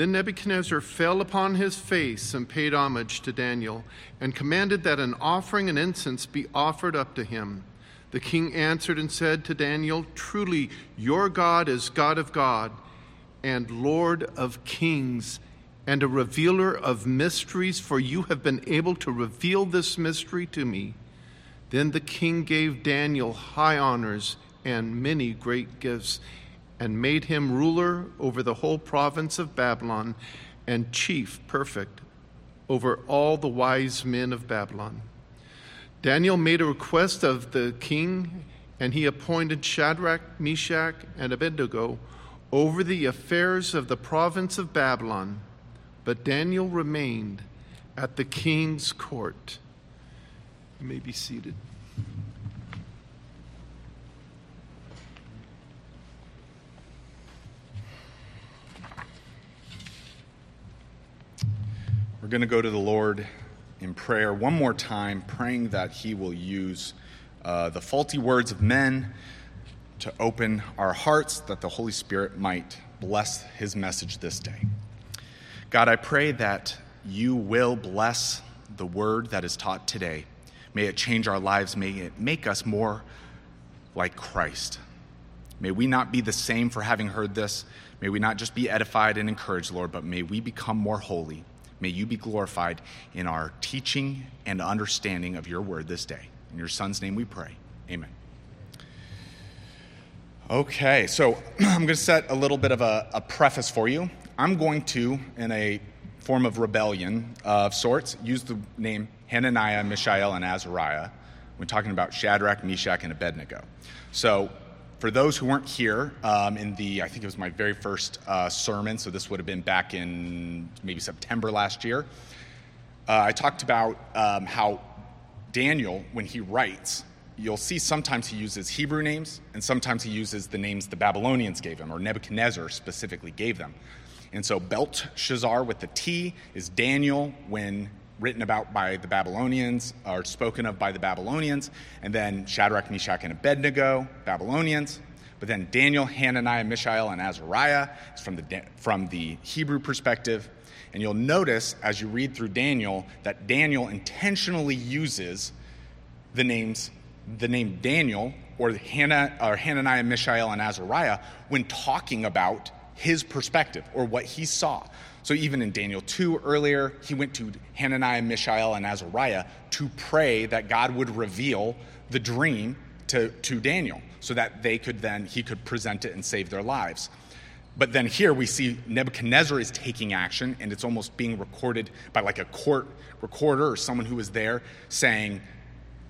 Then Nebuchadnezzar fell upon his face and paid homage to Daniel, and commanded that an offering and incense be offered up to him. The king answered and said to Daniel, Truly, your God is God of God, and Lord of kings, and a revealer of mysteries, for you have been able to reveal this mystery to me. Then the king gave Daniel high honors and many great gifts and made him ruler over the whole province of Babylon and chief prefect over all the wise men of Babylon. Daniel made a request of the king, and he appointed Shadrach, Meshach, and Abednego over the affairs of the province of Babylon. But Daniel remained at the king's court. You may be seated. Going to go to the Lord in prayer one more time, praying that He will use uh, the faulty words of men to open our hearts, that the Holy Spirit might bless His message this day. God, I pray that you will bless the word that is taught today. May it change our lives. May it make us more like Christ. May we not be the same for having heard this. May we not just be edified and encouraged, Lord, but may we become more holy. May you be glorified in our teaching and understanding of your word this day. In your son's name we pray. Amen. Okay, so I'm going to set a little bit of a, a, preface for you. I'm going to, in a form of rebellion of sorts, use the name Hananiah, Mishael, and Azariah when talking about Shadrach, Meshach, and Abednego. So for those who weren't here um, in the, I think it was my very first uh, sermon, so this would have been back in maybe September last year, uh, I talked about um, how Daniel, when he writes, you'll see sometimes he uses Hebrew names and sometimes he uses the names the Babylonians gave him or Nebuchadnezzar specifically gave them. And so Belteshazzar with the T is Daniel when written about by the Babylonians, or spoken of by the Babylonians, and then Shadrach, Meshach, and Abednego, Babylonians. But then Daniel, Hananiah, Mishael, and Azariah is from the, from the Hebrew perspective. And you'll notice as you read through Daniel that Daniel intentionally uses the names, the name Daniel or, Hannah, or Hananiah, Mishael, and Azariah when talking about his perspective or what he saw. So even in Daniel 2 earlier, he went to Hananiah, Mishael, and Azariah to pray that God would reveal the dream to, to Daniel so that they could then, he could present it and save their lives. But then here we see Nebuchadnezzar is taking action, and it's almost being recorded by like a court recorder or someone who was there saying,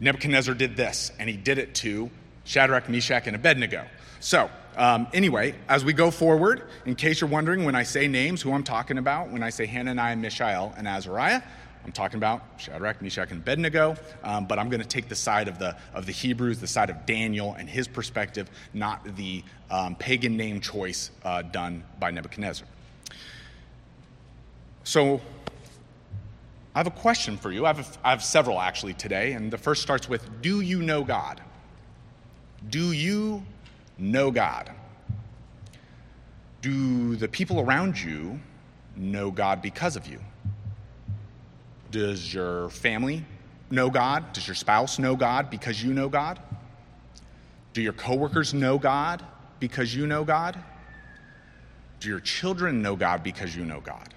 Nebuchadnezzar did this, and he did it to Shadrach, Meshach, and Abednego. So um, anyway, as we go forward, in case you're wondering, when I say names, who I'm talking about, when I say Hananiah, Mishael, and Azariah, I'm talking about Shadrach, Meshach, and Abednego, um, but I'm going to take the side of the, of the Hebrews, the side of Daniel and his perspective, not the um, pagan name choice uh, done by Nebuchadnezzar. So, I have a question for you. I have, a, I have several actually today, and the first starts with Do you know God? Do you know God? Do the people around you know God because of you? Does your family know God? Does your spouse know God because you know God? Do your coworkers know God because you know God? Do your children know God because you know God?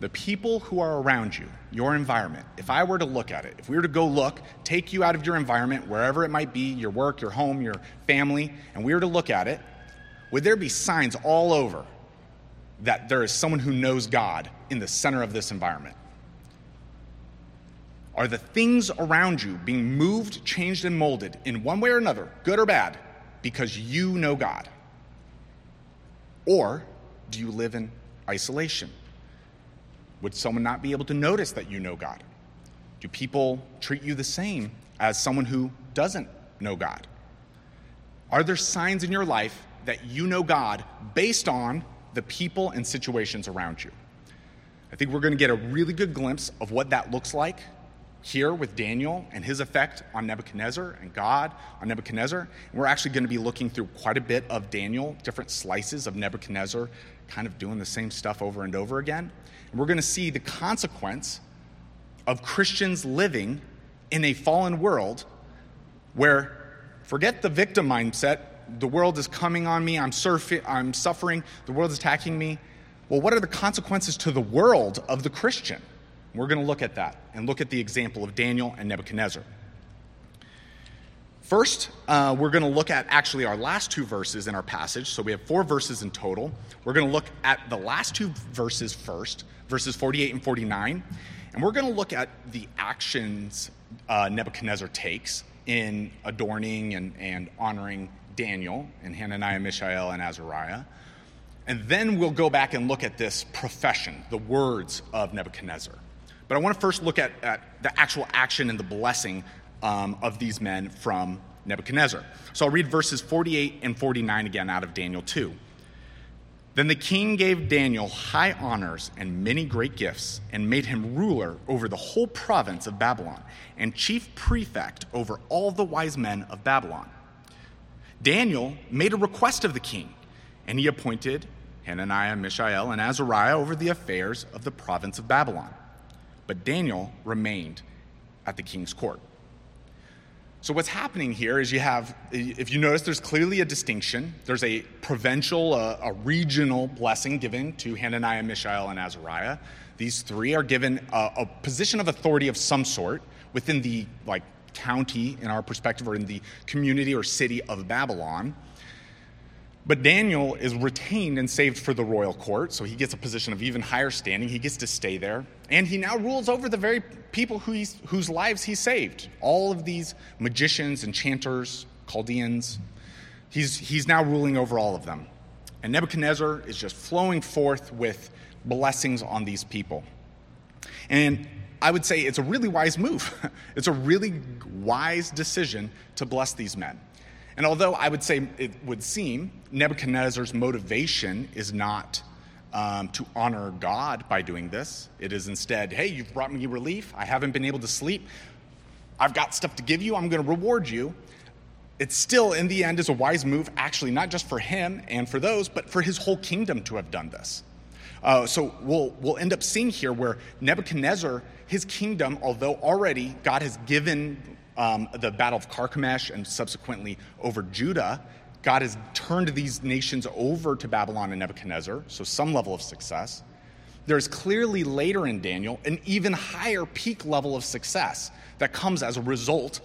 The people who are around you, your environment, if I were to look at it, if we were to go look, take you out of your environment, wherever it might be, your work, your home, your family, and we were to look at it, would there be signs all over that there is someone who knows God in the center of this environment? Are the things around you being moved, changed, and molded in one way or another, good or bad, because you know God? Or do you live in isolation? Would someone not be able to notice that you know God? Do people treat you the same as someone who doesn't know God? Are there signs in your life that you know God based on the people and situations around you? I think we're going to get a really good glimpse of what that looks like here with Daniel and his effect on Nebuchadnezzar and God on Nebuchadnezzar. And we're actually going to be looking through quite a bit of Daniel, different slices of Nebuchadnezzar, kind of doing the same stuff over and over again. And we're going to see the consequence of Christians living in a fallen world where, forget the victim mindset, the world is coming on me, I'm, surfing, I'm suffering, the world is attacking me. Well, what are the consequences to the world of the Christian? We're going to look at that and look at the example of Daniel and Nebuchadnezzar. First, uh, we're going to look at actually our last two verses in our passage. So we have four verses in total. We're going to look at the last two verses first, verses 48 and 49. And we're going to look at the actions uh, Nebuchadnezzar takes in adorning and, and honoring Daniel and Hananiah, Mishael, and Azariah. And then we'll go back and look at this profession, the words of Nebuchadnezzar. But I want to first look at, at the actual action and the blessing um, of these men from Nebuchadnezzar. So I'll read verses 48 and 49 again out of Daniel 2. Then the king gave Daniel high honors and many great gifts, and made him ruler over the whole province of Babylon, and chief prefect over all the wise men of Babylon. Daniel made a request of the king, and he appointed Hananiah, Mishael, and Azariah over the affairs of the province of Babylon. But Daniel remained at the king's court. So, what's happening here is you have, if you notice, there's clearly a distinction. There's a provincial, a, a regional blessing given to Hananiah, Mishael, and Azariah. These three are given a, a position of authority of some sort within the like county, in our perspective, or in the community or city of Babylon. But Daniel is retained and saved for the royal court, so he gets a position of even higher standing. He gets to stay there. And he now rules over the very people who whose lives he saved. All of these magicians, enchanters, Chaldeans. He's, he's now ruling over all of them. And Nebuchadnezzar is just flowing forth with blessings on these people. And I would say it's a really wise move. it's a really wise decision to bless these men. And although I would say it would seem Nebuchadnezzar's motivation is not um, to honor God by doing this, it is instead, hey, you've brought me relief. I haven't been able to sleep. I've got stuff to give you. I'm going to reward you. It still, in the end, is a wise move, actually, not just for him and for those, but for his whole kingdom to have done this. Uh, so we'll, we'll end up seeing here where Nebuchadnezzar, his kingdom, although already God has given um, the Battle of Carchemish and subsequently over Judah, God has turned these nations over to Babylon and Nebuchadnezzar, so some level of success. There's clearly later in Daniel an even higher peak level of success that comes as a result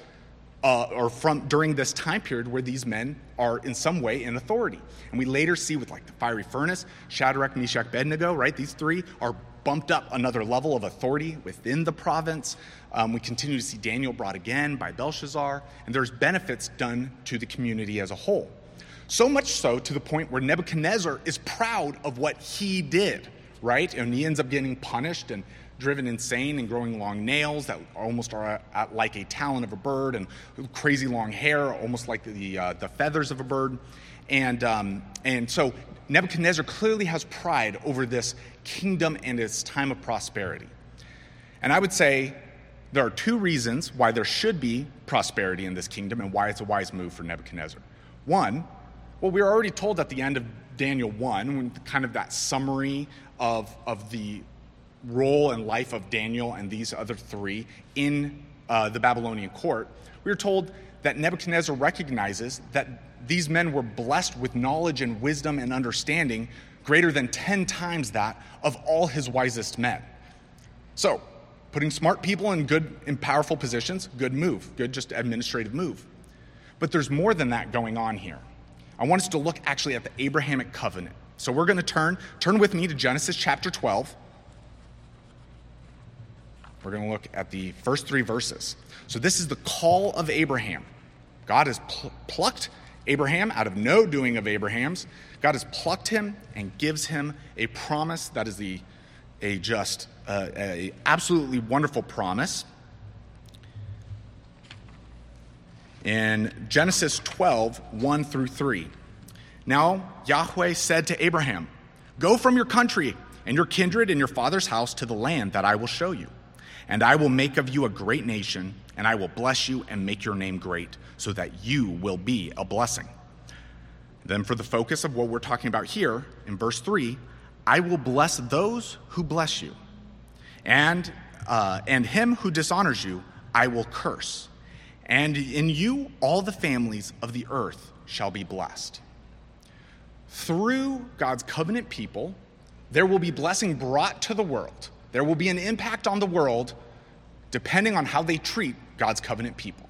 uh, or from during this time period where these men are in some way in authority. And we later see with like the fiery furnace, Shadrach, Meshach, Abednego, right? These three are bumped up another level of authority within the province. Um, we continue to see Daniel brought again by Belshazzar, and there's benefits done to the community as a whole. So much so to the point where Nebuchadnezzar is proud of what he did, right? And he ends up getting punished and driven insane and growing long nails that almost are like a talon of a bird and crazy long hair, almost like the, uh, the feathers of a bird. And, um, and so Nebuchadnezzar clearly has pride over this kingdom and its time of prosperity. And I would say there are two reasons why there should be prosperity in this kingdom and why it's a wise move for Nebuchadnezzar. One, well, we were already told at the end of Daniel 1, when kind of that summary of, of the role and life of Daniel and these other three in uh, the Babylonian court, we are told that Nebuchadnezzar recognizes that these men were blessed with knowledge and wisdom and understanding greater than 10 times that of all his wisest men. So, putting smart people in good and powerful positions, good move, good just administrative move. But there's more than that going on here. I want us to look actually at the Abrahamic covenant. So we're going to turn turn with me to Genesis chapter 12. We're going to look at the first 3 verses. So this is the call of Abraham. God has pl- plucked Abraham out of no doing of Abraham's. God has plucked him and gives him a promise that is the, a just, uh, a absolutely wonderful promise. In Genesis 12, 1 through 3. Now Yahweh said to Abraham, Go from your country and your kindred and your father's house to the land that I will show you. And I will make of you a great nation, and I will bless you and make your name great, so that you will be a blessing. Then, for the focus of what we're talking about here, in verse 3, I will bless those who bless you, and, uh, and him who dishonors you, I will curse. And in you, all the families of the earth shall be blessed. Through God's covenant people, there will be blessing brought to the world. There will be an impact on the world depending on how they treat God's covenant people,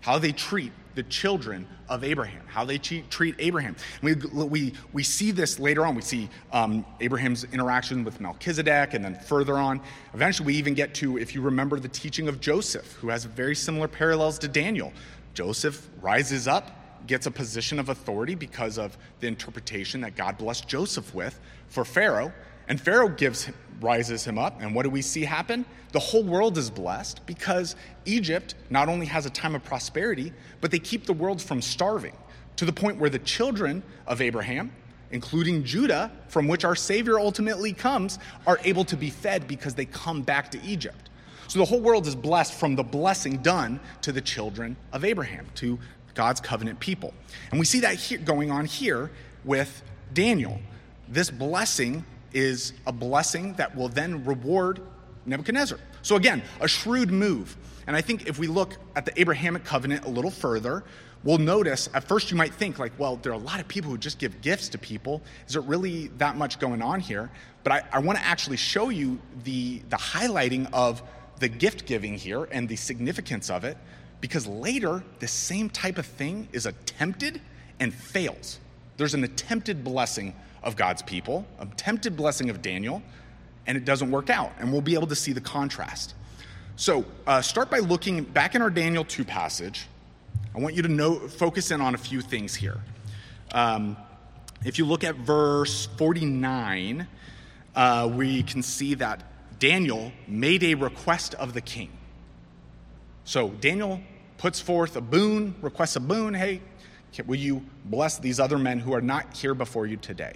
how they treat the children of Abraham, how they treat Abraham. We, we, we see this later on. We see um, Abraham's interaction with Melchizedek, and then further on. Eventually, we even get to, if you remember, the teaching of Joseph, who has very similar parallels to Daniel. Joseph rises up, gets a position of authority because of the interpretation that God blessed Joseph with for Pharaoh. And Pharaoh gives rises him up. And what do we see happen? The whole world is blessed because Egypt not only has a time of prosperity, but they keep the world from starving to the point where the children of Abraham, including Judah, from which our Savior ultimately comes, are able to be fed because they come back to Egypt. So the whole world is blessed from the blessing done to the children of Abraham, to God's covenant people. And we see that here, going on here with Daniel. This blessing is a blessing that will then reward Nebuchadnezzar. So, again, a shrewd move. And I think if we look at the Abrahamic covenant a little further, we'll notice at first you might think, like, well, there are a lot of people who just give gifts to people. Is there really that much going on here? But I, I want to actually show you the, the highlighting of the gift giving here and the significance of it, because later, the same type of thing is attempted and fails. There's an attempted blessing of God's people, a tempted blessing of Daniel, and it doesn't work out. And we'll be able to see the contrast. So, uh, start by looking back in our Daniel 2 passage. I want you to know, focus in on a few things here. Um, if you look at verse 49, uh, we can see that Daniel made a request of the king. So, Daniel puts forth a boon, requests a boon. Hey, will you bless these other men who are not here before you today?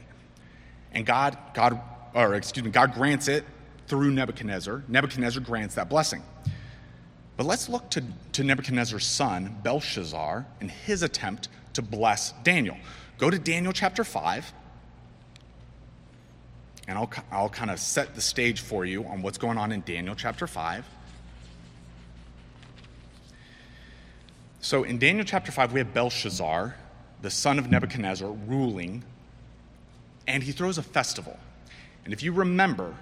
And God, God, or excuse me, God grants it through Nebuchadnezzar. Nebuchadnezzar grants that blessing. But let's look to, to Nebuchadnezzar's son, Belshazzar, and his attempt to bless Daniel. Go to Daniel chapter 5, and I'll, I'll kind of set the stage for you on what's going on in Daniel chapter 5. So in Daniel chapter 5, we have Belshazzar, the son of Nebuchadnezzar, ruling and he throws a festival. And if you remember,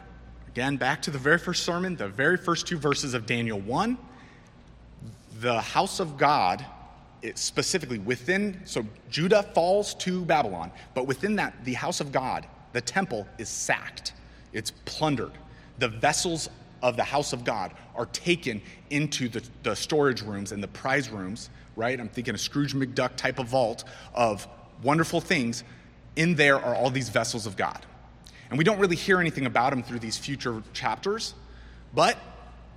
again, back to the very first sermon, the very first two verses of Daniel 1, the house of God, specifically within, so Judah falls to Babylon, but within that, the house of God, the temple, is sacked, it's plundered. The vessels of the house of God are taken into the, the storage rooms and the prize rooms, right? I'm thinking a Scrooge McDuck type of vault of wonderful things in there are all these vessels of God. And we don't really hear anything about him through these future chapters, but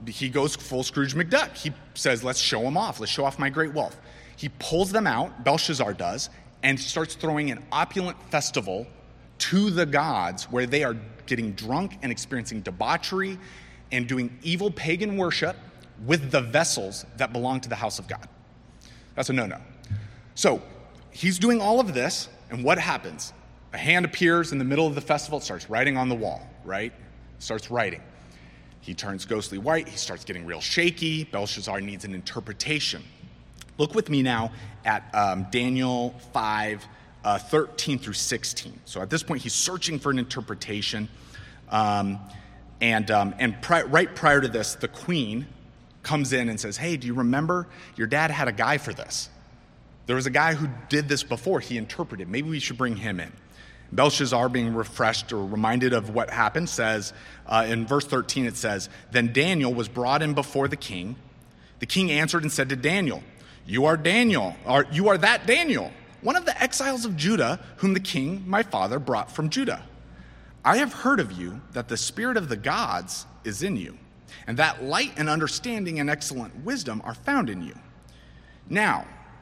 he goes full Scrooge McDuck. He says, Let's show him off. Let's show off my great wealth. He pulls them out, Belshazzar does, and starts throwing an opulent festival to the gods where they are getting drunk and experiencing debauchery and doing evil pagan worship with the vessels that belong to the house of God. That's a no no. So he's doing all of this and what happens? A hand appears in the middle of the festival, It starts writing on the wall, right? Starts writing. He turns ghostly white. He starts getting real shaky. Belshazzar needs an interpretation. Look with me now at um, Daniel 5 uh, 13 through 16. So at this point, he's searching for an interpretation. Um, and um, and pri- right prior to this, the queen comes in and says, Hey, do you remember your dad had a guy for this? There was a guy who did this before, he interpreted. Maybe we should bring him in. Belshazzar, being refreshed or reminded of what happened, says uh, in verse 13, it says, Then Daniel was brought in before the king. The king answered and said to Daniel, You are Daniel, or you are that Daniel, one of the exiles of Judah, whom the king, my father, brought from Judah. I have heard of you that the spirit of the gods is in you, and that light and understanding and excellent wisdom are found in you. Now,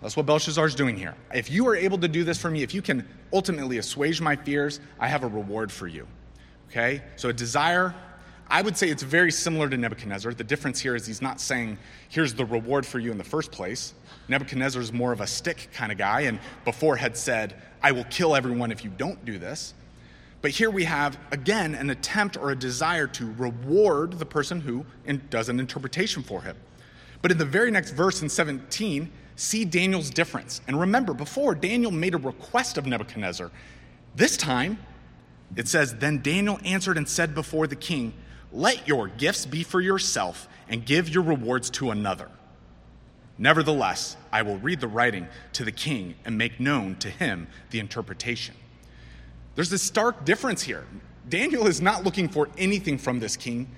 That's what Belshazzar's doing here. If you are able to do this for me, if you can ultimately assuage my fears, I have a reward for you. Okay? So a desire, I would say it's very similar to Nebuchadnezzar. The difference here is he's not saying, here's the reward for you in the first place. Nebuchadnezzar is more of a stick kind of guy, and before had said, I will kill everyone if you don't do this. But here we have, again, an attempt or a desire to reward the person who does an interpretation for him. But in the very next verse in 17, see Daniel's difference. And remember, before, Daniel made a request of Nebuchadnezzar. This time, it says, Then Daniel answered and said before the king, Let your gifts be for yourself, and give your rewards to another. Nevertheless, I will read the writing to the king and make known to him the interpretation. There's this stark difference here. Daniel is not looking for anything from this king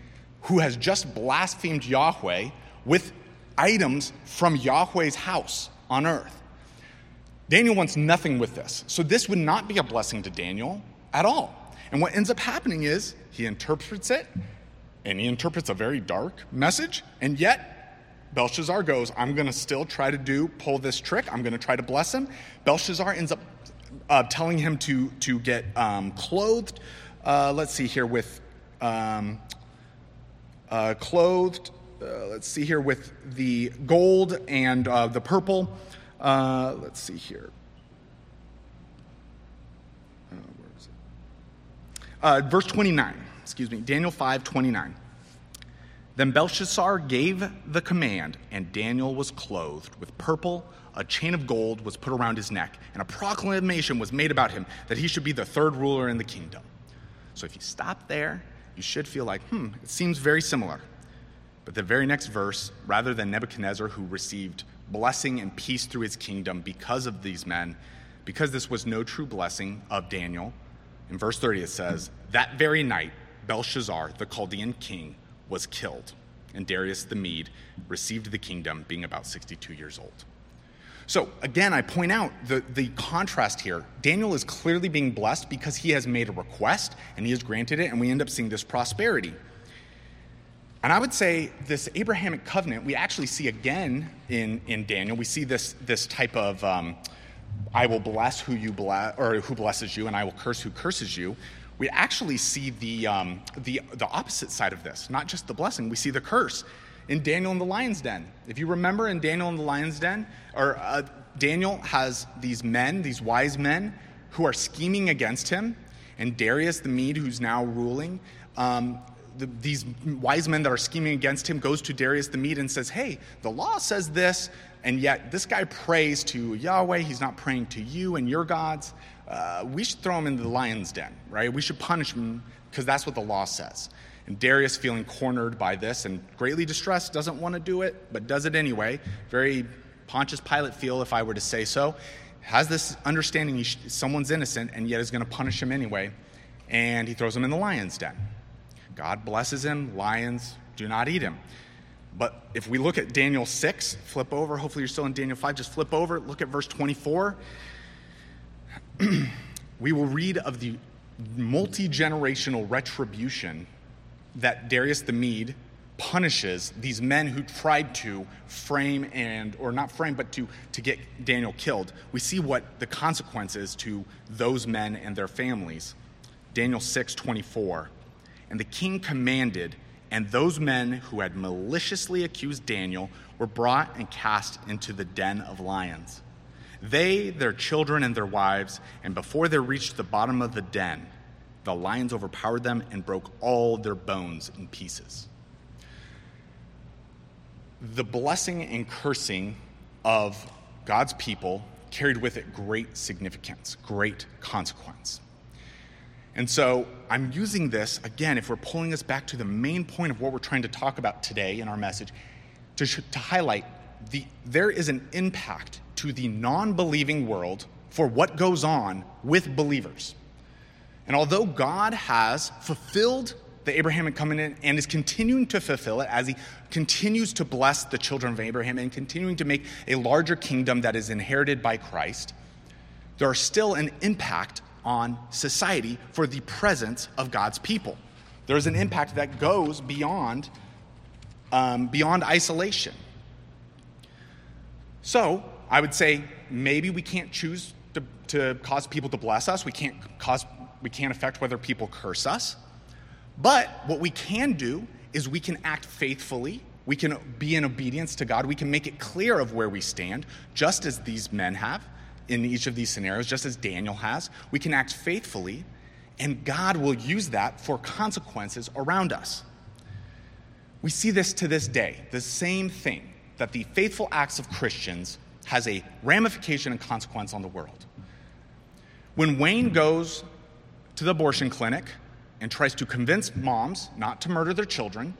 who has just blasphemed Yahweh with items from Yahweh's house on earth. Daniel wants nothing with this. So this would not be a blessing to Daniel at all. And what ends up happening is he interprets it, and he interprets a very dark message, and yet Belshazzar goes, I'm going to still try to do, pull this trick. I'm going to try to bless him. Belshazzar ends up uh, telling him to, to get um, clothed, uh, let's see here, with um, uh, clothed, uh, let's see here, with the gold and uh, the purple. Uh, let's see here. is it? verse 29, excuse me, Daniel 5 29. Then Belshazzar gave the command, and Daniel was clothed with purple. A chain of gold was put around his neck, and a proclamation was made about him that he should be the third ruler in the kingdom. So if you stop there, you should feel like, hmm, it seems very similar. But the very next verse, rather than Nebuchadnezzar, who received blessing and peace through his kingdom because of these men, because this was no true blessing of Daniel, in verse 30 it says, That very night, Belshazzar, the Chaldean king, was killed, and Darius the Mede received the kingdom, being about 62 years old. So, again, I point out the, the contrast here. Daniel is clearly being blessed because he has made a request and he has granted it, and we end up seeing this prosperity. And I would say this Abrahamic covenant, we actually see again in, in Daniel. We see this, this type of um, I will bless who you bless, or who blesses you, and I will curse who curses you we actually see the, um, the, the opposite side of this, not just the blessing, we see the curse in Daniel in the lion's den. If you remember in Daniel in the lion's den, or uh, Daniel has these men, these wise men, who are scheming against him, and Darius the Mede, who's now ruling, um, the, these wise men that are scheming against him goes to Darius the Mede and says, "Hey, the law says this, and yet this guy prays to Yahweh. He's not praying to you and your gods uh, we should throw him into the lion's den, right? We should punish him because that's what the law says. And Darius, feeling cornered by this and greatly distressed, doesn't want to do it, but does it anyway. Very Pontius Pilate feel, if I were to say so. Has this understanding someone's innocent and yet is going to punish him anyway. And he throws him in the lion's den. God blesses him. Lions do not eat him. But if we look at Daniel 6, flip over. Hopefully, you're still in Daniel 5. Just flip over. Look at verse 24. we will read of the multi generational retribution that Darius the Mede punishes these men who tried to frame and or not frame but to to get Daniel killed. We see what the consequences to those men and their families. Daniel 6:24. And the king commanded and those men who had maliciously accused Daniel were brought and cast into the den of lions they, their children, and their wives, and before they reached the bottom of the den, the lions overpowered them and broke all their bones in pieces. The blessing and cursing of God's people carried with it great significance, great consequence. And so I'm using this, again, if we're pulling us back to the main point of what we're trying to talk about today in our message, to, to highlight the, there is an impact to the non believing world for what goes on with believers. And although God has fulfilled the Abrahamic covenant and is continuing to fulfill it as he continues to bless the children of Abraham and continuing to make a larger kingdom that is inherited by Christ, there are still an impact on society for the presence of God's people. There is an impact that goes beyond, um, beyond isolation. So I would say maybe we can't choose to, to cause people to bless us. We can't cause we can't affect whether people curse us. But what we can do is we can act faithfully. We can be in obedience to God. We can make it clear of where we stand, just as these men have in each of these scenarios, just as Daniel has. We can act faithfully, and God will use that for consequences around us. We see this to this day, the same thing that the faithful acts of Christians has a ramification and consequence on the world. When Wayne goes to the abortion clinic and tries to convince moms not to murder their children,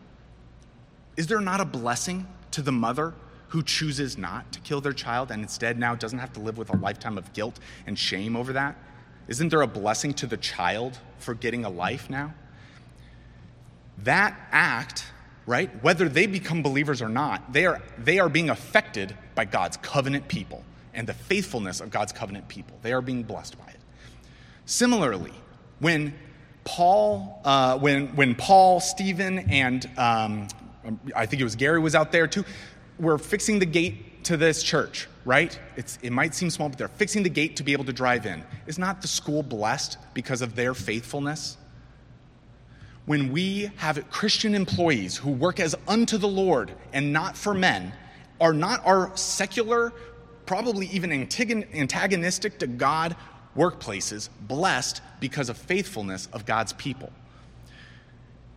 is there not a blessing to the mother who chooses not to kill their child and instead now doesn't have to live with a lifetime of guilt and shame over that? Isn't there a blessing to the child for getting a life now? That act right? Whether they become believers or not, they are, they are being affected by God's covenant people and the faithfulness of God's covenant people. They are being blessed by it. Similarly, when Paul, uh, when, when Paul, Stephen, and um, I think it was Gary was out there too, were fixing the gate to this church, right? It's, it might seem small, but they're fixing the gate to be able to drive in. Is not the school blessed because of their faithfulness? when we have Christian employees who work as unto the Lord and not for men, are not our secular, probably even antagonistic to God workplaces blessed because of faithfulness of God's people.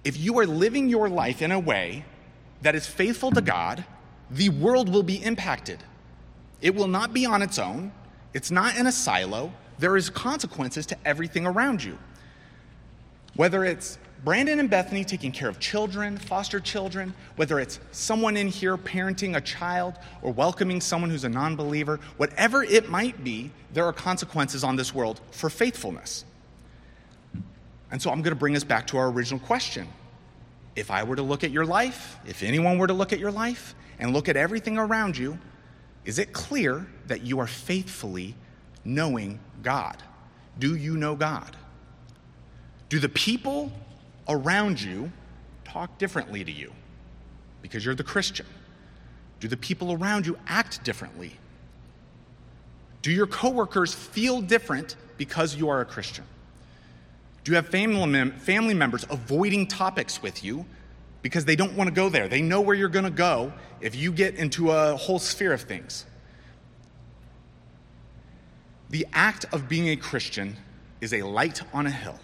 If you are living your life in a way that is faithful to God, the world will be impacted. It will not be on its own. It's not in a silo. There is consequences to everything around you. Whether it's Brandon and Bethany taking care of children, foster children, whether it's someone in here parenting a child or welcoming someone who's a non believer, whatever it might be, there are consequences on this world for faithfulness. And so I'm going to bring us back to our original question. If I were to look at your life, if anyone were to look at your life and look at everything around you, is it clear that you are faithfully knowing God? Do you know God? Do the people around you talk differently to you because you're the Christian? Do the people around you act differently? Do your coworkers feel different because you are a Christian? Do you have family, members avoiding topics with you because they don't want to go there? They know where you're going to go if you get into a whole sphere of things. The act of being a Christian is a light on a hill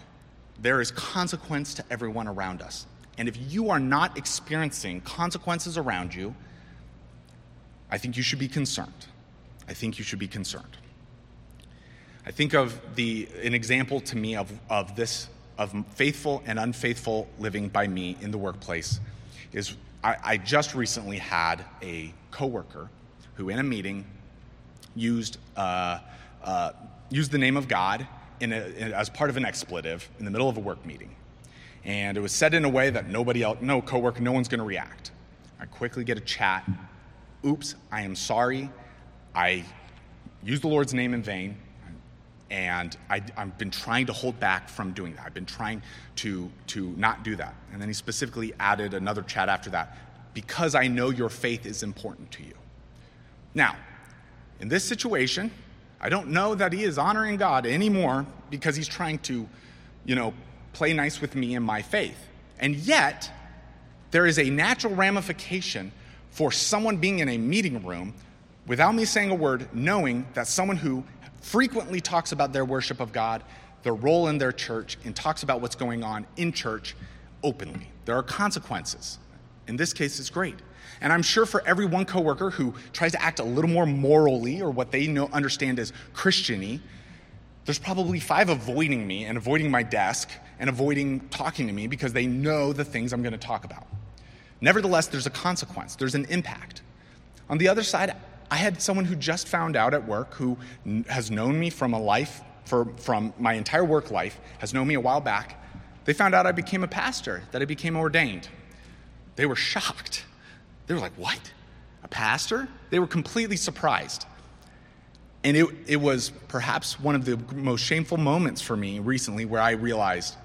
there is consequence to everyone around us. And if you are not experiencing consequences around you, I think you should be concerned. I think you should be concerned. I think of the, an example to me of, of this, of faithful and unfaithful living by me in the workplace is I, I just recently had a coworker who, in a meeting, used, uh, uh, used the name of God in a, in, as part of an expletive in the middle of a work meeting. And it was said in a way that nobody else, no coworker, no one's going to react. I quickly get a chat. Oops, I am sorry. I used the Lord's name in vain. And I, have been trying to hold back from doing that. I've been trying to, to not do that. And then he specifically added another chat after that because I know your faith is important to you. Now, in this situation, I don't know that he is honoring God anymore because he's trying to, you know, play nice with me and my faith. And yet, there is a natural ramification for someone being in a meeting room without me saying a word, knowing that someone who frequently talks about their worship of God, their role in their church, and talks about what's going on in church openly. There are consequences. In this case, it's great. And I'm sure for every one coworker who tries to act a little more morally or what they know, understand as Christiany, there's probably five avoiding me and avoiding my desk and avoiding talking to me because they know the things I'm going to talk about. Nevertheless, there's a consequence, there's an impact. On the other side, I had someone who just found out at work who has known me from a life, for, from my entire work life, has known me a while back, they found out I became a pastor, that I became ordained. They were shocked. They were like, What? A pastor? They were completely surprised. And it, it was perhaps one of the most shameful moments for me recently where I realized,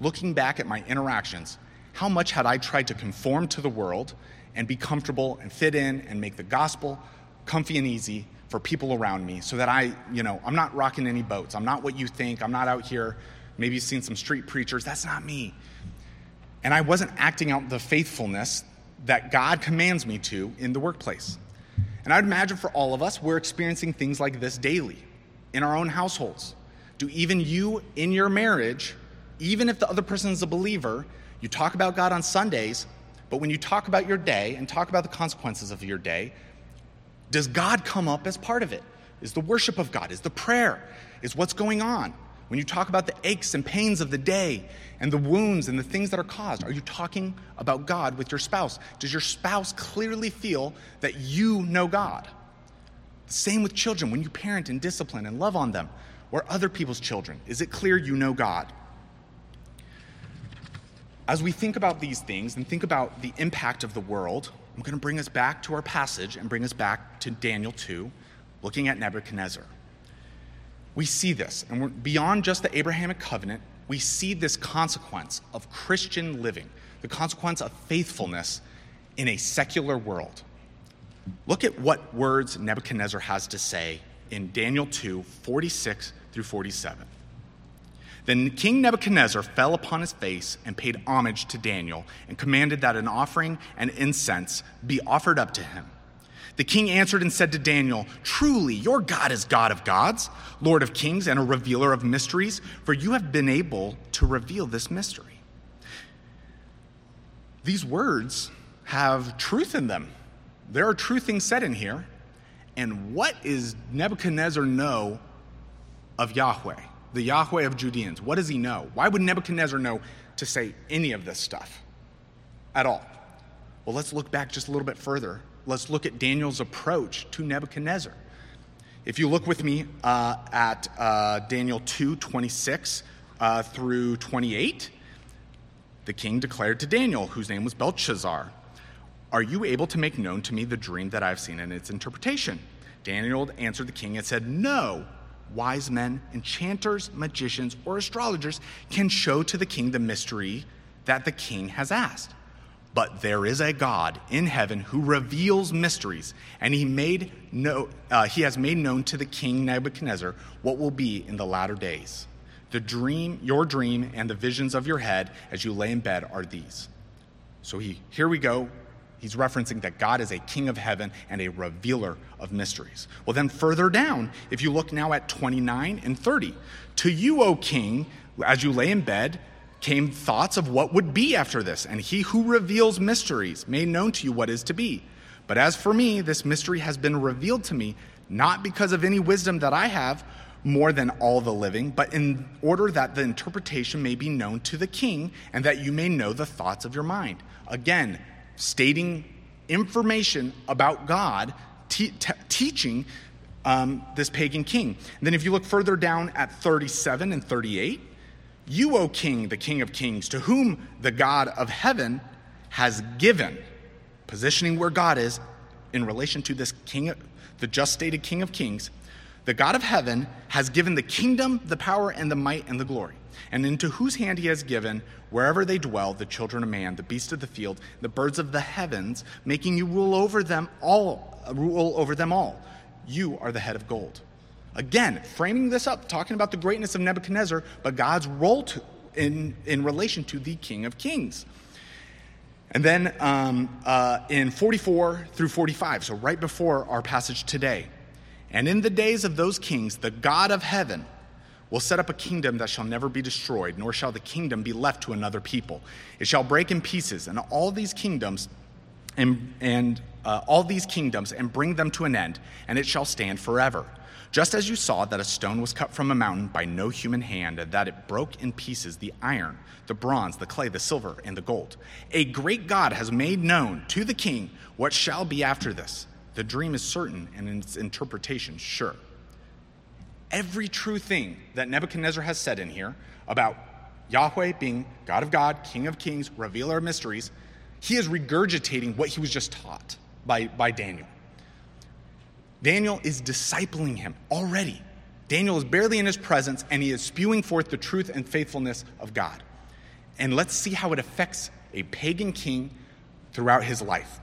looking back at my interactions, how much had I tried to conform to the world and be comfortable and fit in and make the gospel comfy and easy for people around me so that I, you know, I'm not rocking any boats. I'm not what you think. I'm not out here. Maybe you've seen some street preachers. That's not me. And I wasn't acting out the faithfulness that God commands me to in the workplace. And I'd imagine for all of us, we're experiencing things like this daily in our own households. Do even you in your marriage, even if the other person is a believer, you talk about God on Sundays, but when you talk about your day and talk about the consequences of your day, does God come up as part of it? Is the worship of God? Is the prayer? Is what's going on? When you talk about the aches and pains of the day and the wounds and the things that are caused, are you talking about God with your spouse? Does your spouse clearly feel that you know God? Same with children. When you parent and discipline and love on them or other people's children, is it clear you know God? As we think about these things and think about the impact of the world, I'm going to bring us back to our passage and bring us back to Daniel 2, looking at Nebuchadnezzar we see this, and beyond just the Abrahamic covenant, we see this consequence of Christian living, the consequence of faithfulness in a secular world. Look at what words Nebuchadnezzar has to say in Daniel 2 46 through 47. Then King Nebuchadnezzar fell upon his face and paid homage to Daniel and commanded that an offering and incense be offered up to him. The king answered and said to Daniel, Truly, your God is God of gods, Lord of kings, and a revealer of mysteries, for you have been able to reveal this mystery. These words have truth in them. There are true things said in here. And what is Nebuchadnezzar know of Yahweh, the Yahweh of Judeans? What does he know? Why would Nebuchadnezzar know to say any of this stuff at all? Well, let's look back just a little bit further let's look at Daniel's approach to Nebuchadnezzar. If you look with me uh, at uh, Daniel 2 26 uh, through 28, the king declared to Daniel, whose name was Belshazzar, Are you able to make known to me the dream that I've seen and its interpretation? Daniel answered the king and said, No. Wise men, enchanters, magicians, or astrologers can show to the king the mystery that the king has asked. But there is a God in heaven who reveals mysteries, and he, made no, uh, he has made known to the king Nebuchadnezzar what will be in the latter days. The dream, your dream, and the visions of your head as you lay in bed are these. So he, here we go. He's referencing that God is a king of heaven and a revealer of mysteries. Well, then further down, if you look now at 29 and 30, to you, O king, as you lay in bed, came thoughts of what would be after this, and he who reveals mysteries made known to you what is to be. But as for me, this mystery has been revealed to me, not because of any wisdom that I have more than all the living, but in order that the interpretation may be known to the king, and that you may know the thoughts of your mind. Again, stating information about God, te- te- teaching um, this pagan king. And then if you look further down at 37 and 38, you, O King, the King of Kings, to whom the God of heaven has given, positioning where God is in relation to this King, the just stated King of Kings, the God of heaven has given the kingdom, the power, and the might, and the glory. And into whose hand he has given, wherever they dwell, the children of man, the beasts of the field, the birds of the heavens, making you rule over them all, rule over them all. You are the head of gold. Again, framing this up, talking about the greatness of Nebuchadnezzar, but God's role to, in, in relation to the King of Kings. And then um, uh, in 44 through 45, so right before our passage today, and in the days of those kings, the God of heaven will set up a kingdom that shall never be destroyed, nor shall the kingdom be left to another people. It shall break in pieces, and all these kingdoms and, and uh, all these kingdoms and bring them to an end, and it shall stand forever. Just as you saw that a stone was cut from a mountain by no human hand, and that it broke in pieces the iron, the bronze, the clay, the silver, and the gold. A great God has made known to the king what shall be after this. The dream is certain, and its interpretation sure. Every true thing that Nebuchadnezzar has said in here about Yahweh being God of God, King of kings, revealer of mysteries, he is regurgitating what he was just taught by, by Daniel. Daniel is discipling him already. Daniel is barely in his presence and he is spewing forth the truth and faithfulness of God. And let's see how it affects a pagan king throughout his life.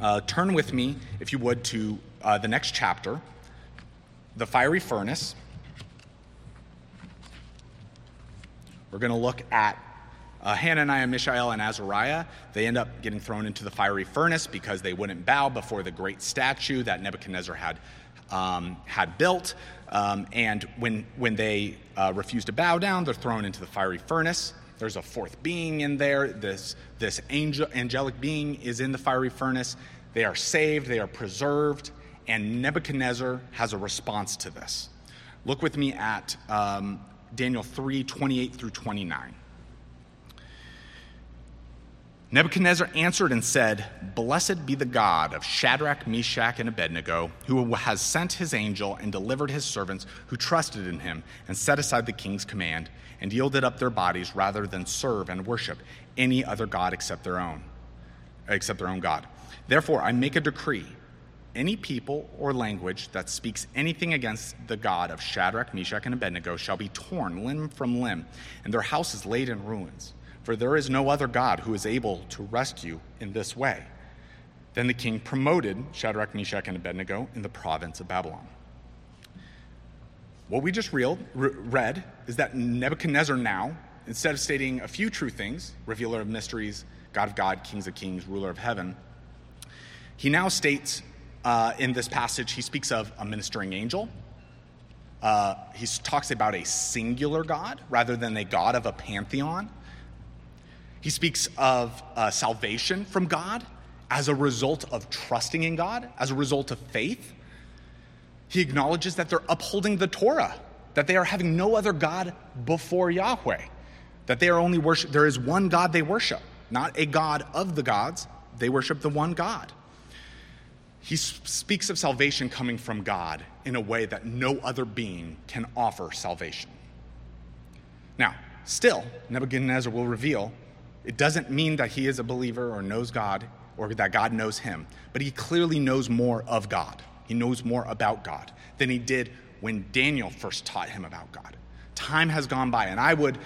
Uh, turn with me, if you would, to uh, the next chapter, the fiery furnace. We're going to look at uh, Hananiah, Mishael, and Azariah. They end up getting thrown into the fiery furnace because they wouldn't bow before the great statue that Nebuchadnezzar had, um, had built. Um, and when, when they uh, refuse to bow down, they're thrown into the fiery furnace. There's a fourth being in there. This, this angel, angelic being is in the fiery furnace. They are saved, they are preserved, and Nebuchadnezzar has a response to this. Look with me at um, Daniel 3 28 through 29. Nebuchadnezzar answered and said, Blessed be the God of Shadrach, Meshach, and Abednego, who has sent his angel and delivered his servants who trusted in him and set aside the king's command and yielded up their bodies rather than serve and worship any other God except their own, except their own God. Therefore, I make a decree any people or language that speaks anything against the God of Shadrach, Meshach, and Abednego shall be torn limb from limb, and their houses laid in ruins for there is no other God who is able to rescue in this way. Then the king promoted Shadrach, Meshach, and Abednego in the province of Babylon. What we just read is that Nebuchadnezzar now, instead of stating a few true things, revealer of mysteries, God of God, kings of kings, ruler of heaven, he now states uh, in this passage, he speaks of a ministering angel. Uh, he talks about a singular God rather than a God of a pantheon. He speaks of uh, salvation from God as a result of trusting in God, as a result of faith. He acknowledges that they're upholding the Torah, that they are having no other God before Yahweh, that they are only worship. There is one God they worship, not a God of the gods. They worship the one God. He speaks of salvation coming from God in a way that no other being can offer salvation. Now, still, Nebuchadnezzar will reveal it doesn't mean that he is a believer or knows God or that God knows him, but he clearly knows more of God. He knows more about God than he did when Daniel first taught him about God. Time has gone by, and I would,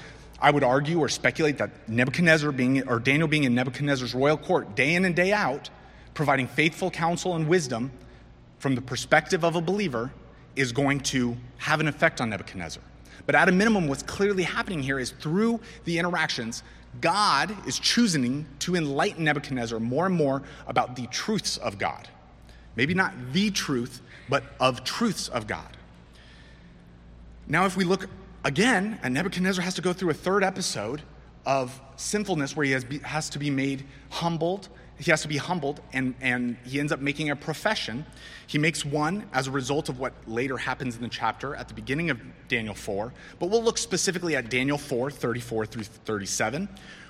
I would argue or speculate that Nebuchadnezzar being, or Daniel being in Nebuchadnezzar's royal court day in and day out, providing faithful counsel and wisdom from the perspective of a believer, is going to have an effect on Nebuchadnezzar. But at a minimum, what's clearly happening here is through the interactions, God is choosing to enlighten Nebuchadnezzar more and more about the truths of God. Maybe not the truth, but of truths of God. Now, if we look again, and Nebuchadnezzar has to go through a third episode of sinfulness where he has, be, has to be made humbled he has to be humbled and, and he ends up making a profession. He makes one as a result of what later happens in the chapter at the beginning of Daniel 4. But we'll look specifically at Daniel 4, 34 through 37,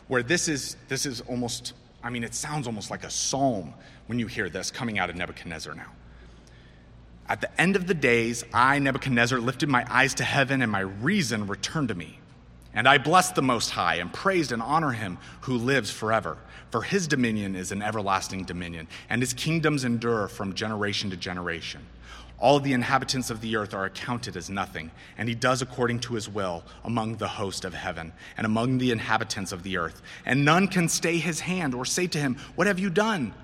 where this is, this is almost, I mean, it sounds almost like a psalm when you hear this coming out of Nebuchadnezzar now. At the end of the days, I, Nebuchadnezzar, lifted my eyes to heaven and my reason returned to me. And I bless the Most High and praise and honor him who lives forever. For his dominion is an everlasting dominion, and his kingdoms endure from generation to generation. All the inhabitants of the earth are accounted as nothing, and he does according to his will among the host of heaven and among the inhabitants of the earth. And none can stay his hand or say to him, What have you done?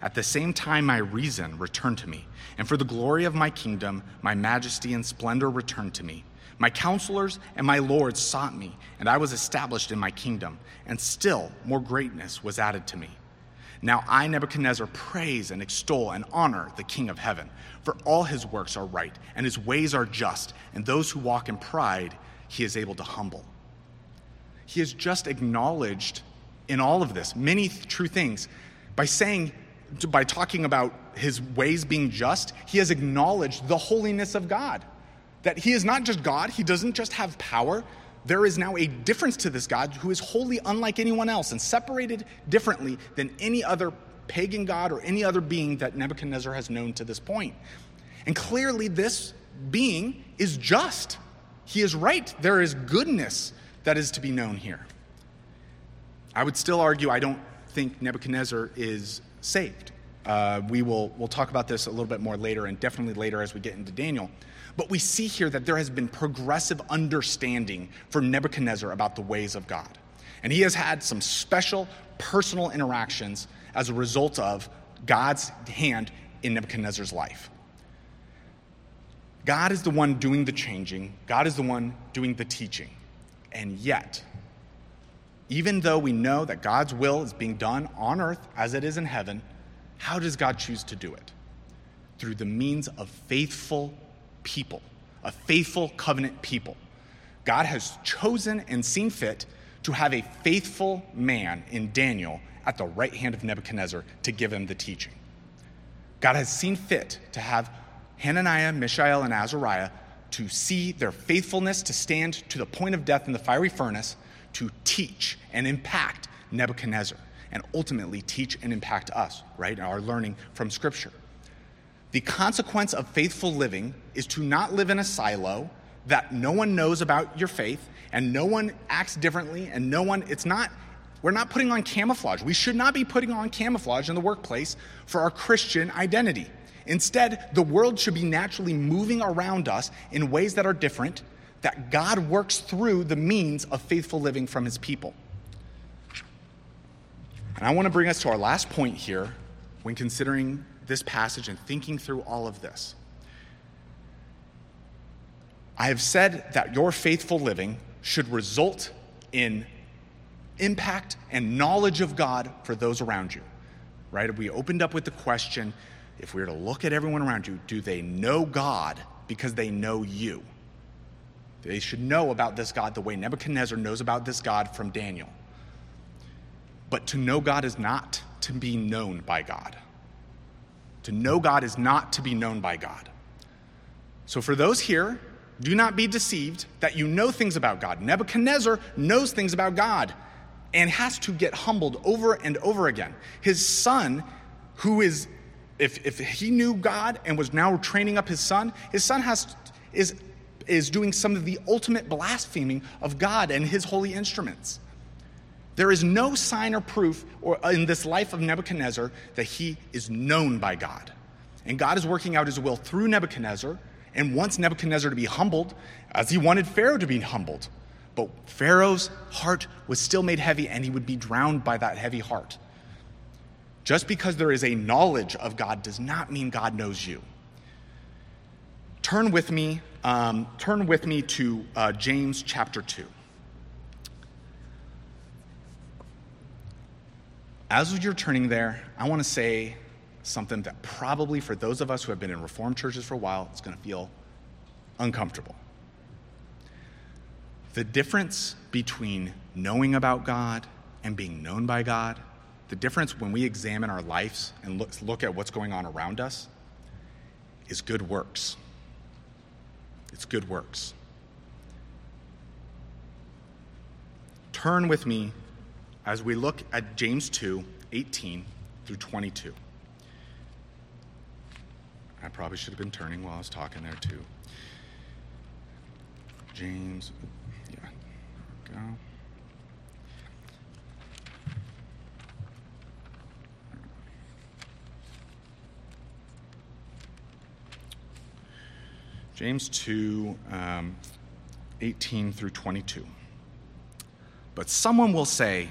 At the same time, my reason returned to me, and for the glory of my kingdom, my majesty and splendor returned to me. My counselors and my lords sought me, and I was established in my kingdom, and still more greatness was added to me. Now I, Nebuchadnezzar, praise and extol and honor the King of heaven, for all his works are right, and his ways are just, and those who walk in pride he is able to humble. He has just acknowledged in all of this many true things by saying, by talking about his ways being just, he has acknowledged the holiness of God. That he is not just God, he doesn't just have power. There is now a difference to this God who is wholly unlike anyone else and separated differently than any other pagan God or any other being that Nebuchadnezzar has known to this point. And clearly, this being is just. He is right. There is goodness that is to be known here. I would still argue I don't think Nebuchadnezzar is saved. Uh, we will we'll talk about this a little bit more later, and definitely later as we get into Daniel. But we see here that there has been progressive understanding for Nebuchadnezzar about the ways of God. And he has had some special personal interactions as a result of God's hand in Nebuchadnezzar's life. God is the one doing the changing, God is the one doing the teaching. And yet, even though we know that God's will is being done on earth as it is in heaven, how does God choose to do it? Through the means of faithful people, a faithful covenant people. God has chosen and seen fit to have a faithful man in Daniel at the right hand of Nebuchadnezzar to give him the teaching. God has seen fit to have Hananiah, Mishael, and Azariah to see their faithfulness to stand to the point of death in the fiery furnace to teach and impact Nebuchadnezzar and ultimately teach and impact us, right? Our learning from Scripture. The consequence of faithful living is to not live in a silo that no one knows about your faith and no one acts differently and no one, it's not, we're not putting on camouflage. We should not be putting on camouflage in the workplace for our Christian identity. Instead, the world should be naturally moving around us in ways that are different, that God works through the means of faithful living from his people. And I want to bring us to our last point here when considering this passage and thinking through all of this. I have said that your faithful living should result in impact and knowledge of God for those around you. Right? We opened up with the question if we were to look at everyone around you, do they know God because they know you? They should know about this God the way Nebuchadnezzar knows about this God from Daniel. But to know God is not to be known by God. To know God is not to be known by God. So, for those here, do not be deceived that you know things about God. Nebuchadnezzar knows things about God and has to get humbled over and over again. His son, who is, if, if he knew God and was now training up his son, his son has, is, is doing some of the ultimate blaspheming of God and his holy instruments. There is no sign or proof or in this life of Nebuchadnezzar that he is known by God. And God is working out his will through Nebuchadnezzar and wants Nebuchadnezzar to be humbled as he wanted Pharaoh to be humbled. But Pharaoh's heart was still made heavy and he would be drowned by that heavy heart. Just because there is a knowledge of God does not mean God knows you. Turn with me, um, turn with me to uh, James chapter 2. As you're turning there, I want to say something that probably for those of us who have been in Reformed churches for a while, it's going to feel uncomfortable. The difference between knowing about God and being known by God, the difference when we examine our lives and look, look at what's going on around us, is good works. It's good works. Turn with me as we look at James 2 18 through 22. I probably should have been turning while I was talking there, too. James, yeah, go. James 2, um, 18 through 22. But someone will say,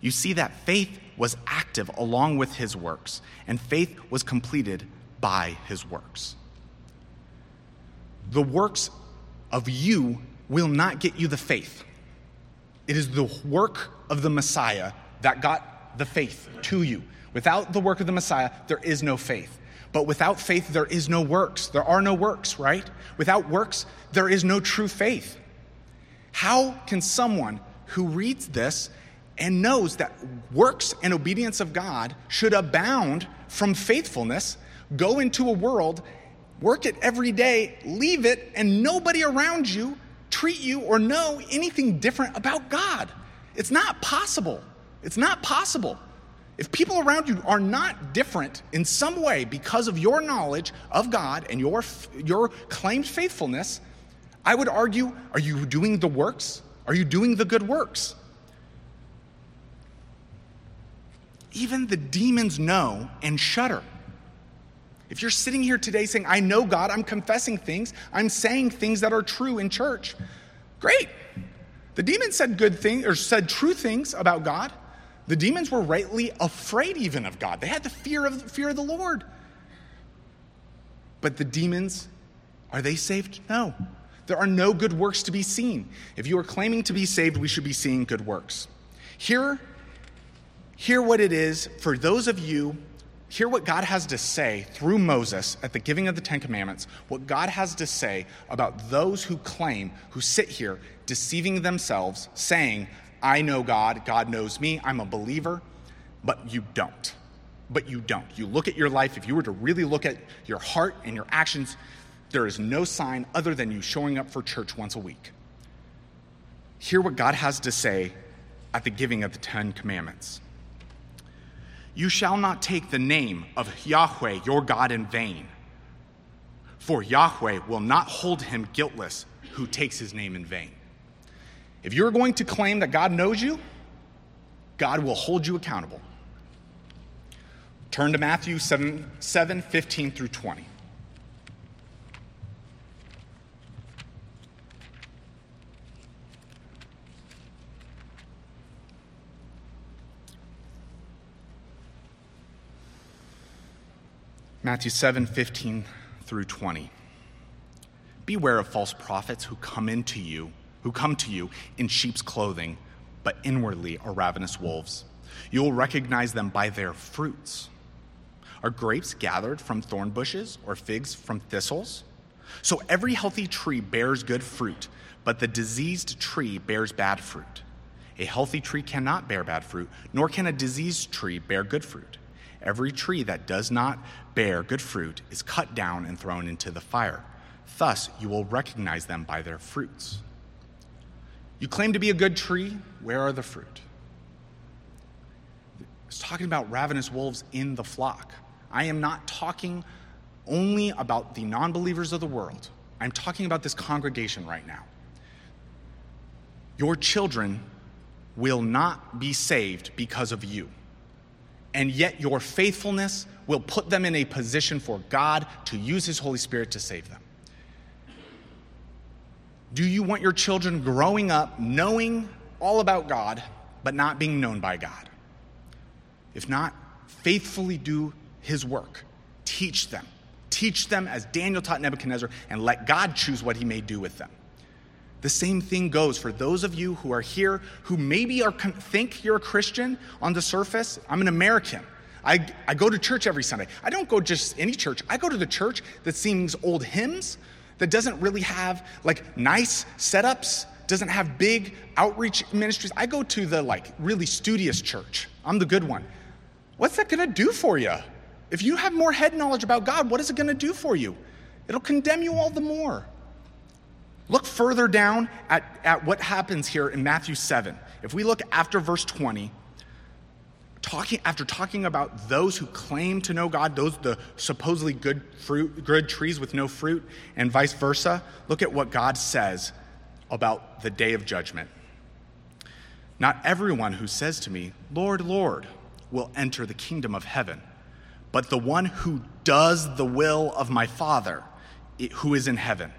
You see that faith was active along with his works, and faith was completed by his works. The works of you will not get you the faith. It is the work of the Messiah that got the faith to you. Without the work of the Messiah, there is no faith. But without faith, there is no works. There are no works, right? Without works, there is no true faith. How can someone who reads this and knows that works and obedience of God should abound from faithfulness go into a world, work it every day, leave it, and nobody around you treat you or know anything different about God? It's not possible. It's not possible. If people around you are not different in some way because of your knowledge of God and your, your claimed faithfulness, I would argue are you doing the works? Are you doing the good works? Even the demons know and shudder. If you're sitting here today saying, I know God, I'm confessing things, I'm saying things that are true in church, great. The demons said good things or said true things about God. The demons were rightly afraid even of God. They had the fear of the fear of the Lord. But the demons, are they saved? No. There are no good works to be seen. If you are claiming to be saved, we should be seeing good works. Hear, hear what it is for those of you, hear what God has to say through Moses at the giving of the Ten Commandments, what God has to say about those who claim, who sit here deceiving themselves, saying, I know God, God knows me, I'm a believer, but you don't. But you don't. You look at your life, if you were to really look at your heart and your actions, there is no sign other than you showing up for church once a week. Hear what God has to say at the giving of the Ten Commandments. You shall not take the name of Yahweh your God in vain, for Yahweh will not hold him guiltless who takes his name in vain. If you're going to claim that God knows you, God will hold you accountable. Turn to Matthew 7, 7 15 through 20. Matthew 7 15 through 20. Beware of false prophets who come into you who come to you in sheep's clothing, but inwardly are ravenous wolves. You will recognize them by their fruits. Are grapes gathered from thorn bushes or figs from thistles? So every healthy tree bears good fruit, but the diseased tree bears bad fruit. A healthy tree cannot bear bad fruit, nor can a diseased tree bear good fruit. Every tree that does not bear good fruit is cut down and thrown into the fire. Thus, you will recognize them by their fruits. You claim to be a good tree, where are the fruit? It's talking about ravenous wolves in the flock. I am not talking only about the non believers of the world. I'm talking about this congregation right now. Your children will not be saved because of you. And yet, your faithfulness will put them in a position for God to use His Holy Spirit to save them. Do you want your children growing up knowing all about God, but not being known by God? If not, faithfully do his work. Teach them. Teach them as Daniel taught Nebuchadnezzar, and let God choose what he may do with them. The same thing goes for those of you who are here who maybe are, think you're a Christian on the surface. I'm an American. I, I go to church every Sunday. I don't go just any church. I go to the church that sings old hymns, that doesn't really have like nice setups, doesn't have big outreach ministries. I go to the like really studious church. I'm the good one. What's that to do for you? If you have more head knowledge about God, what is it to do for you? It'll condemn you all the more. Look further down at, at what happens here in Matthew 7. If we look after verse 20, talking after talking about those who claim to know God, those the supposedly good fruit, good trees with no fruit, and vice versa, look at what God says about the day of judgment. Not everyone who says to me, Lord, Lord, will enter the kingdom of heaven, but the one who does the will of my Father who is in heaven.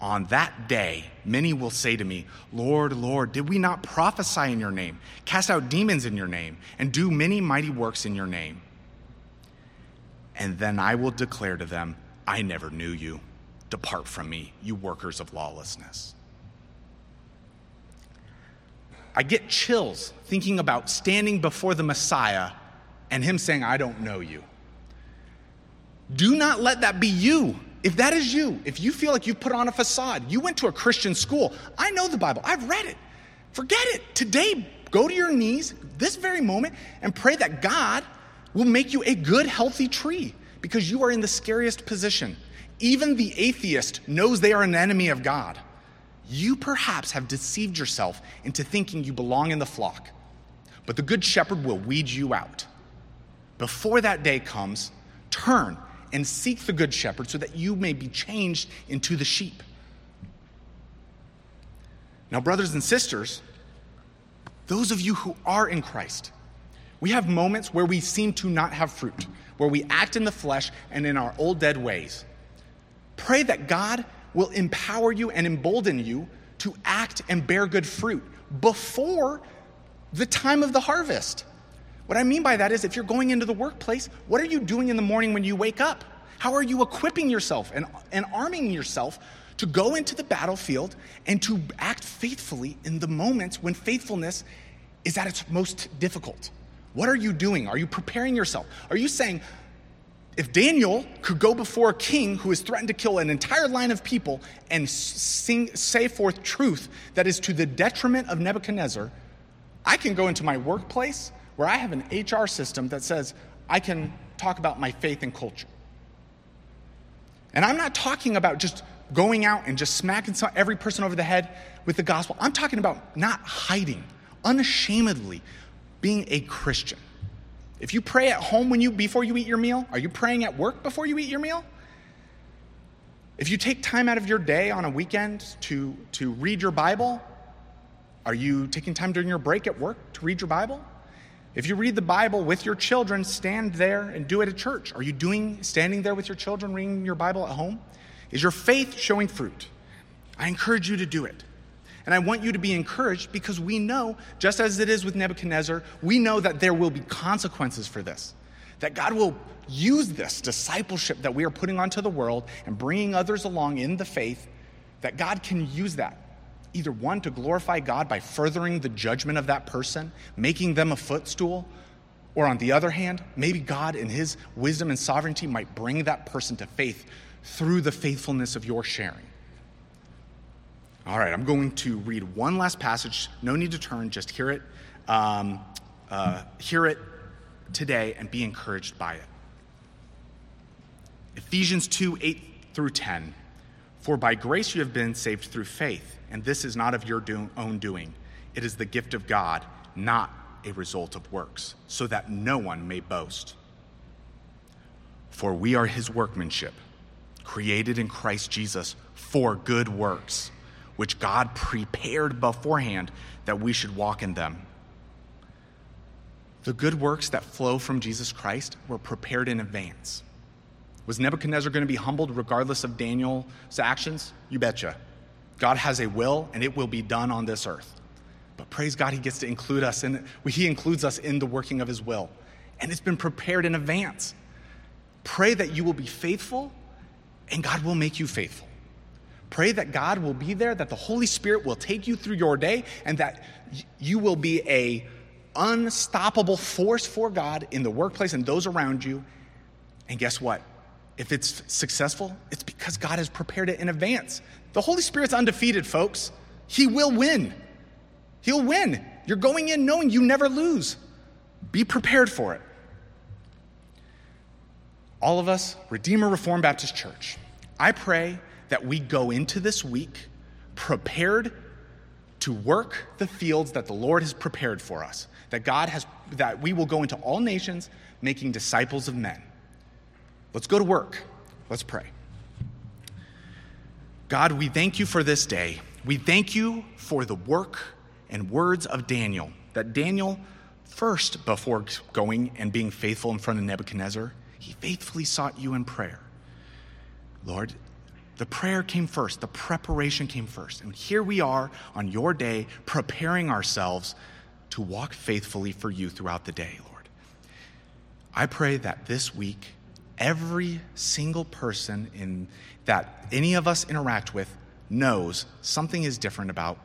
On that day, many will say to me, Lord, Lord, did we not prophesy in your name, cast out demons in your name, and do many mighty works in your name? And then I will declare to them, I never knew you. Depart from me, you workers of lawlessness. I get chills thinking about standing before the Messiah and him saying, I don't know you. Do not let that be you if that is you, if you feel like you've put on a facade, you went to a Christian school, I know the Bible, I've read it. Forget it. Today, go to your knees this very moment and pray that God will make you a good, healthy tree because you are in the scariest position. Even the atheist knows they are an enemy of God. You perhaps have deceived yourself into thinking you belong in the flock, but the good shepherd will weed you out. Before that day comes, turn and seek the good shepherd so that you may be changed into the sheep. Now, brothers and sisters, those of you who are in Christ, we have moments where we seem to not have fruit, where we act in the flesh and in our old dead ways. Pray that God will empower you and embolden you to act and bear good fruit before the time of the harvest. What I mean by that is if you're going into the workplace, what are you doing in the morning when you wake up? How are you equipping yourself and, and arming yourself to go into the battlefield and to act faithfully in the moments when faithfulness is at its most difficult? What are you doing? Are you preparing yourself? Are you saying, if Daniel could go before a king who has threatened to kill an entire line of people and sing, say forth truth that is to the detriment of Nebuchadnezzar, I can go into my workplace where I have an HR system that says I can talk about my faith and culture. And I'm not talking about just going out and just smacking every person over the head with the gospel. I'm talking about not hiding, unashamedly being a Christian. If you pray at home when you before you eat your meal, are you praying at work before you eat your meal? If you take time out of your day on a weekend to, to read your Bible, are you taking time during your break at work to read your Bible? If you read the Bible with your children, stand there and do it at church. Are you doing standing there with your children reading your Bible at home? Is your faith showing fruit? I encourage you to do it. And I want you to be encouraged because we know, just as it is with Nebuchadnezzar, we know that there will be consequences for this. That God will use this discipleship that we are putting onto the world and bringing others along in the faith, that God can use that either one, to glorify God by furthering the judgment of that person, making them a footstool, or on the other hand, maybe God in His wisdom and sovereignty might bring that person to faith through the faithfulness of your sharing. All right, I'm going to read one last passage. No need to turn, just hear it. Um, uh, hear it today and be encouraged by it. Ephesians 2 8 through 10. For by grace you have been saved through faith and this is not of your do- own doing. It is the gift of God, not a result of works, so that no one may boast. For we are his workmanship, created in Christ Jesus for good works, which God prepared beforehand that we should walk in them. The good works that flow from Jesus Christ were prepared in advance. Was Nebuchadnezzar going to be humbled regardless of Daniel's actions? You betcha. God has a will, and it will be done on this earth. But praise God, He gets to include us in He includes us in the working of His will. And it's been prepared in advance. Pray that you will be faithful, and God will make you faithful. Pray that God will be there, that the Holy Spirit will take you through your day, and that you will be a unstoppable force for God in the workplace and those around you. And guess what? If it's successful, it's because God has prepared it in advance. The Holy Spirit's undefeated, folks. He will win. He'll win. You're going in knowing you never lose. Be prepared for it. All of us, Redeemer Reformed Baptist Church, I pray that we go into this week prepared to work the fields that the Lord has prepared for us. That God has that we will go into all nations making disciples of men. Let's go to work. Let's pray. God, we thank you for this day. We thank you for the work and words of Daniel. That Daniel, first, before going and being faithful in front of Nebuchadnezzar, he faithfully sought you in prayer. Lord, the prayer came first, the preparation came first. And here we are on your day, preparing ourselves to walk faithfully for you throughout the day, Lord. I pray that this week, every single person in that any of us interact with knows something is different about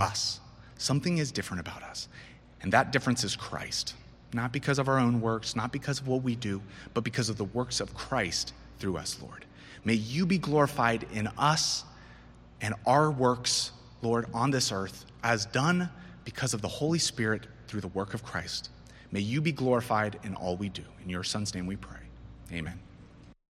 us. Something is different about us. And that difference is Christ. Not because of our own works, not because of what we do, but because of the works of Christ through us, Lord. May you be glorified in us and our works, Lord, on this earth, as done because of the Holy Spirit through the work of Christ. May you be glorified in all we do. In your Son's name we pray. Amen.